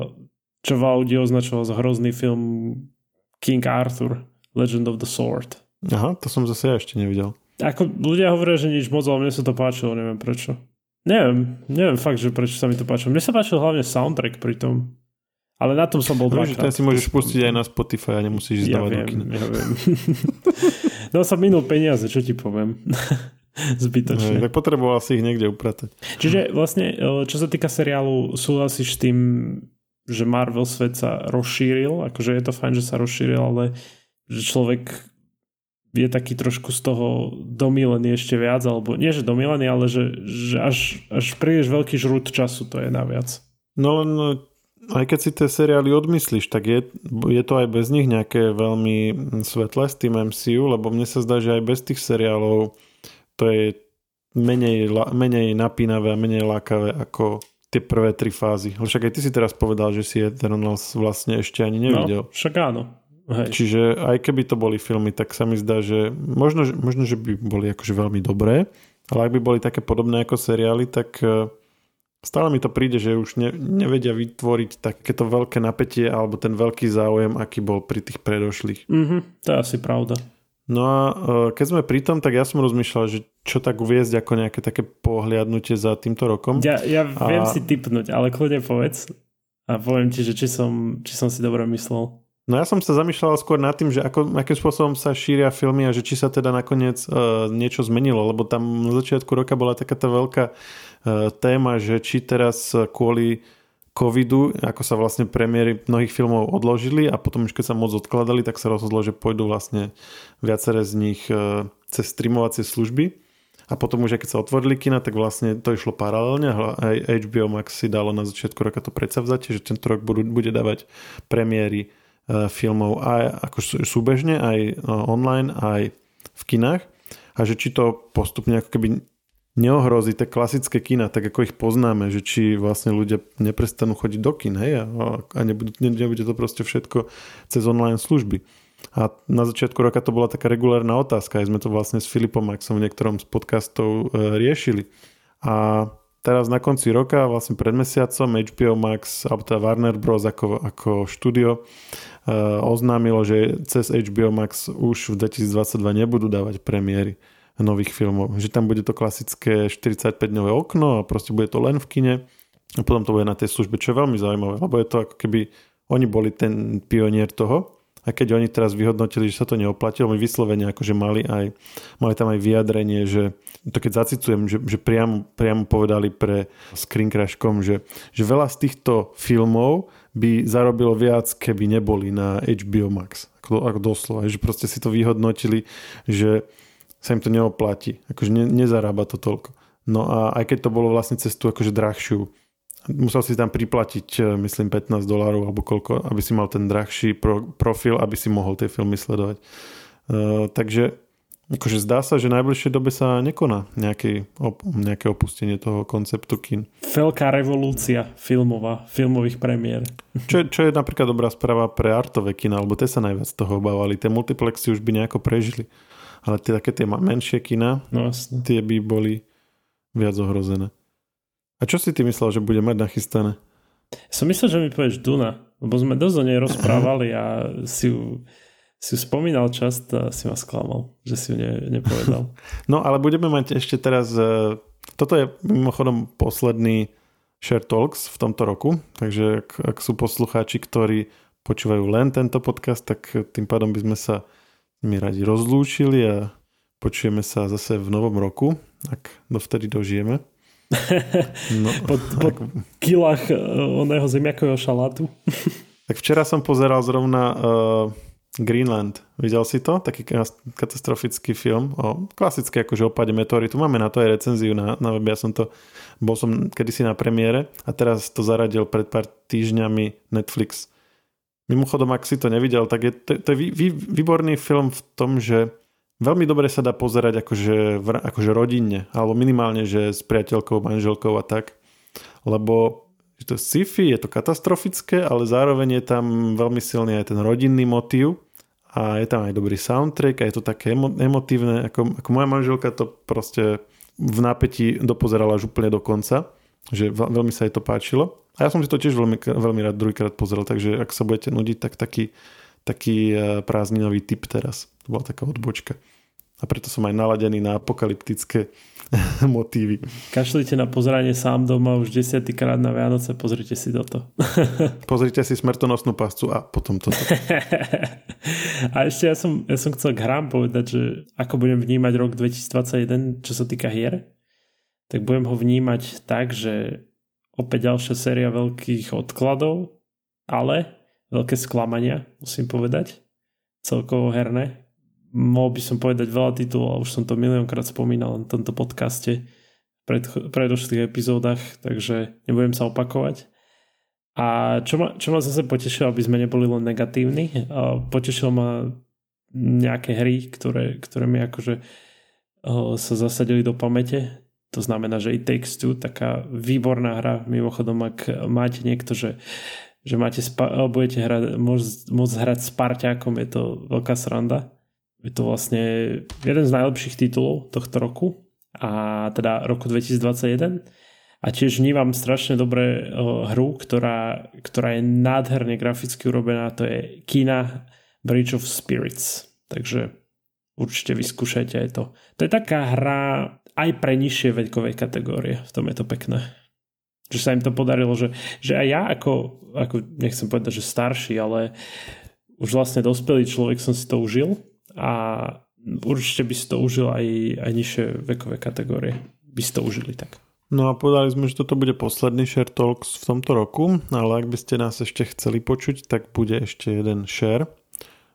čo v audio označoval za hrozný film King Arthur, Legend of the Sword. Aha, to som zase ja ešte nevidel. Ako ľudia hovoria, že nič moc, ale mne sa to páčilo, neviem prečo. Neviem, neviem fakt, že prečo sa mi to páčilo. Mne sa páčil hlavne soundtrack pri tom. Ale na tom som bol No, dvakrát. ten si môžeš pustiť aj na Spotify a nemusíš ísť Ja dávať do viem, kina. ja viem. no som minul peniaze, čo ti poviem. Zbytočne. tak potreboval si ich niekde upratať. Čiže vlastne, e, čo sa týka seriálu, súhlasíš s tým, že Marvel svet sa rozšíril, akože je to fajn, že sa rozšíril, ale že človek je taký trošku z toho domílený ešte viac, alebo nie, že domílený, ale že, že až, až príliš veľký žrút času to je naviac. No len no, aj keď si tie seriály odmyslíš, tak je, je to aj bez nich nejaké veľmi svetlé s tým MCU, lebo mne sa zdá, že aj bez tých seriálov to je menej, menej napínavé a menej lákavé ako tie prvé tri fázy. Však aj ty si teraz povedal, že si Eternals vlastne ešte ani nevidel. No, však áno. Hej. Čiže aj keby to boli filmy, tak sa mi zdá, že možno, možno že by boli akože veľmi dobré, ale ak by boli také podobné ako seriály, tak eh, stále mi to príde, že už ne, nevedia vytvoriť takéto veľké napätie alebo ten veľký záujem, aký bol pri tých predošlých. Mhm, to je asi pravda. No a eh, keď sme pri tom, tak ja som rozmýšľal, že čo tak uviezť ako nejaké také pohliadnutie za týmto rokom. Ja, ja viem A- si typnúť, ale kľudne povedz a poviem ti, že či som, či som si dobre myslel. No ja som sa zamýšľal skôr nad tým, že ako, akým spôsobom sa šíria filmy a že či sa teda nakoniec uh, niečo zmenilo, lebo tam na začiatku roka bola taká tá veľká uh, téma, že či teraz kvôli covidu, ako sa vlastne premiéry mnohých filmov odložili a potom už keď sa moc odkladali, tak sa rozhodlo, že pôjdu vlastne viaceré z nich uh, cez streamovacie služby. A potom už keď sa otvorili kina, tak vlastne to išlo paralelne. Aj HBO Max si dalo na začiatku roka to predsavzatie, že tento rok budú, bude dávať premiéry filmov aj ako sú- súbežne, aj e, online, aj v kinách. A že či to postupne ako keby neohrozí tie klasické kina, tak ako ich poznáme, že či vlastne ľudia neprestanú chodiť do kin, hej, a, a nebude, ne- nebude to proste všetko cez online služby. A na začiatku roka to bola taká regulárna otázka, aj sme to vlastne s Filipom Maxom v niektorom z podcastov e, riešili. A teraz na konci roka, vlastne pred mesiacom, HBO Max, alebo teda Warner Bros. ako, ako štúdio e, oznámilo, že cez HBO Max už v 2022 nebudú dávať premiéry nových filmov. Že tam bude to klasické 45-dňové okno a proste bude to len v kine a potom to bude na tej službe, čo je veľmi zaujímavé, lebo je to ako keby oni boli ten pionier toho a keď oni teraz vyhodnotili, že sa to neoplatilo, my vyslovene akože mali aj, mali tam aj vyjadrenie, že to keď zacitujem, že, že priamo, priamo povedali pre Screen Crash.com, že, že veľa z týchto filmov by zarobilo viac, keby neboli na HBO Max. Ako, ako doslova, že proste si to vyhodnotili, že sa im to neoplatí. Akože ne, nezarába to toľko. No a aj keď to bolo vlastne cez tú akože drahšiu, musel si tam priplatiť, eh, myslím, 15 dolárov alebo koľko, aby si mal ten drahší pro, profil, aby si mohol tie filmy sledovať. Uh, takže akože zdá sa, že v najbližšej dobe sa nekoná nejaké, op, nejaké opustenie toho konceptu kin. Veľká revolúcia filmová, filmových premiér. Čo, je- čo je napríklad dobrá správa pre artové kina, lebo tie sa najviac toho obávali. Tie multiplexy už by nejako prežili. Ale tie také tie menšie kina, No jasne. tie by boli viac ohrozené. A čo si ty myslel, že bude mať nachystané? Som myslel, že mi povieš Duna, lebo sme dosť o nej rozprávali a si ju, si ju spomínal čast a si ma sklamal, že si ju ne, nepovedal. No ale budeme mať ešte teraz... e, Toto je mimochodom posledný Share Talks v tomto roku, takže ak, ak sú poslucháči, ktorí počúvajú len tento podcast, tak tým pádom by sme sa nimi radi rozlúčili a počujeme sa zase v novom roku, ak dovtedy dožijeme. No, Po, po kilách eh, oného zemiakového šalátu. tak včera som pozeral zrovna uh, Greenland. Videl si to? Taký katastrofický film o klasické akože opade meteoritu. Máme na to aj recenziu na, na webe. Ja som to, bol som kedysi na premiére a teraz to zaradil pred pár týždňami Netflix. Mimochodom, ak si to nevidel, tak je to, to je vý, vý, výborný film v tom, že veľmi dobre sa dá pozerať akože, akože rodinne, alebo minimálne, že s priateľkou, manželkou a tak. Lebo je to sci-fi, je to katastrofické, ale zároveň je tam veľmi silný aj ten rodinný motív a je tam aj dobrý soundtrack a je to také emo- emotívne, ako, ako moja manželka to proste v napätí dopozerala až úplne do konca, že veľ- veľmi sa jej to páčilo. A ja som si to tiež veľmi, veľmi rád druhýkrát pozrel, takže ak sa budete nudiť, tak taký, taký eh, prázdninový typ teraz. To bola taká odbočka. A preto som aj naladený na apokalyptické motívy. Kašlite na pozranie sám doma už desiatýkrát na Vianoce, pozrite si toto. pozrite si smrtonosnú pascu a potom toto. a ešte ja som, ja som chcel k hrám povedať, že ako budem vnímať rok 2021, čo sa týka hier, tak budem ho vnímať tak, že opäť ďalšia séria veľkých odkladov, ale veľké sklamania, musím povedať, celkovo herné mohol by som povedať veľa titulov, už som to miliónkrát spomínal na tomto podcaste v predošlých epizódach, takže nebudem sa opakovať. A čo ma, čo ma zase potešilo, aby sme neboli len negatívni, potešilo ma nejaké hry, ktoré, ktoré mi akože sa zasadili do pamäte. To znamená, že i Takes Two, taká výborná hra, mimochodom, ak máte niekto, že, že máte spa- budete hrať, môcť, môcť hrať s parťákom, je to veľká sranda. Je to vlastne jeden z najlepších titulov tohto roku a teda roku 2021 a tiež vnímam strašne dobré hru, ktorá, ktorá je nádherne graficky urobená, to je Kina Bridge of Spirits. Takže určite vyskúšajte aj to. To je taká hra aj pre nižšie veďkové kategórie, v tom je to pekné. Že sa im to podarilo, že, že aj ja ako, ako, nechcem povedať, že starší, ale už vlastne dospelý človek som si to užil a určite by si to užil aj, aj nižšie vekové kategórie. By si to užili tak. No a povedali sme, že toto bude posledný Share Talks v tomto roku, ale ak by ste nás ešte chceli počuť, tak bude ešte jeden share.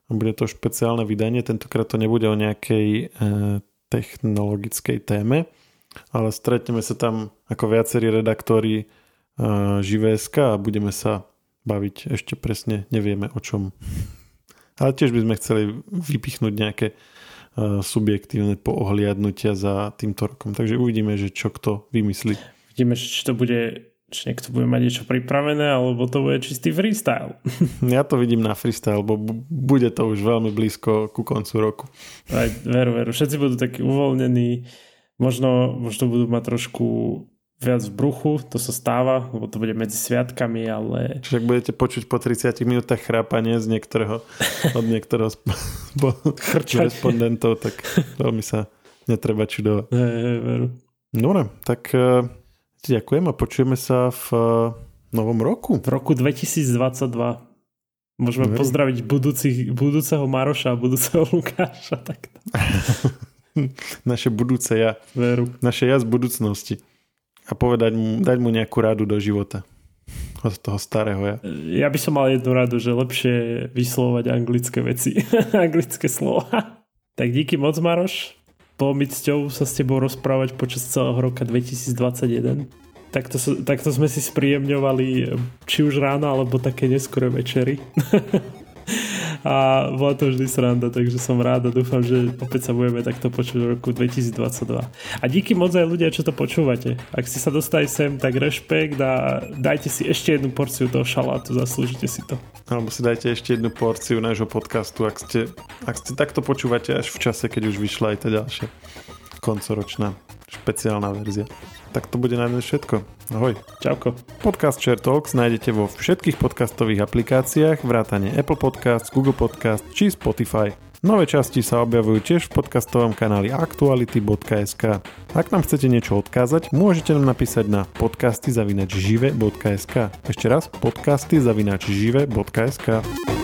Bude to špeciálne vydanie, tentokrát to nebude o nejakej e, technologickej téme, ale stretneme sa tam ako viacerí redaktori Živéska a budeme sa baviť ešte presne, nevieme o čom. Ale tiež by sme chceli vypichnúť nejaké e, subjektívne poohliadnutia za týmto rokom. Takže uvidíme, že čo kto vymyslí. Vidíme, či to bude či niekto bude mať niečo pripravené, alebo to bude čistý freestyle. Ja to vidím na freestyle, lebo bude to už veľmi blízko ku koncu roku. Aj, veru, veru. Všetci budú takí uvoľnení, možno, možno budú mať trošku viac v bruchu, to sa stáva, lebo to bude medzi sviatkami, ale... Čiže ak budete počuť po 30 minútach chrápanie z niektorého, od niektorého respondentov, tak veľmi sa netreba čudovať. Hey, veru. Dobre, tak uh, ďakujem a počujeme sa v uh, novom roku. V roku 2022. Môžeme Veru. pozdraviť budúcich, budúceho Maroša a budúceho Lukáša. Takto. Naše budúce ja. Veru. Naše ja z budúcnosti a povedať mu, dať mu nejakú radu do života od toho starého ja. Ja by som mal jednu radu, že lepšie vyslovať anglické veci, anglické slova. Tak díky moc Maroš, bolo mi cťou sa s tebou rozprávať počas celého roka 2021. Takto, takto sme si spríjemňovali či už ráno, alebo také neskore večery. a bola to vždy sranda, takže som rád a dúfam, že opäť sa budeme takto počuť v roku 2022. A díky moc aj ľudia, čo to počúvate. Ak ste sa dostali sem, tak rešpekt a dajte si ešte jednu porciu toho šalátu, zaslúžite si to. Alebo si dajte ešte jednu porciu nášho podcastu, ak ste, ak ste takto počúvate až v čase, keď už vyšla aj tá ďalšia koncoročná špeciálna verzia. Tak to bude na dnes všetko. Ahoj. Čauko. Podcast Share Talks nájdete vo všetkých podcastových aplikáciách, vrátane Apple Podcast, Google Podcast či Spotify. Nové časti sa objavujú tiež v podcastovom kanáli aktuality.sk. Ak nám chcete niečo odkázať, môžete nám napísať na podcasty.žive.sk. Ešte raz, podcasty.žive.sk.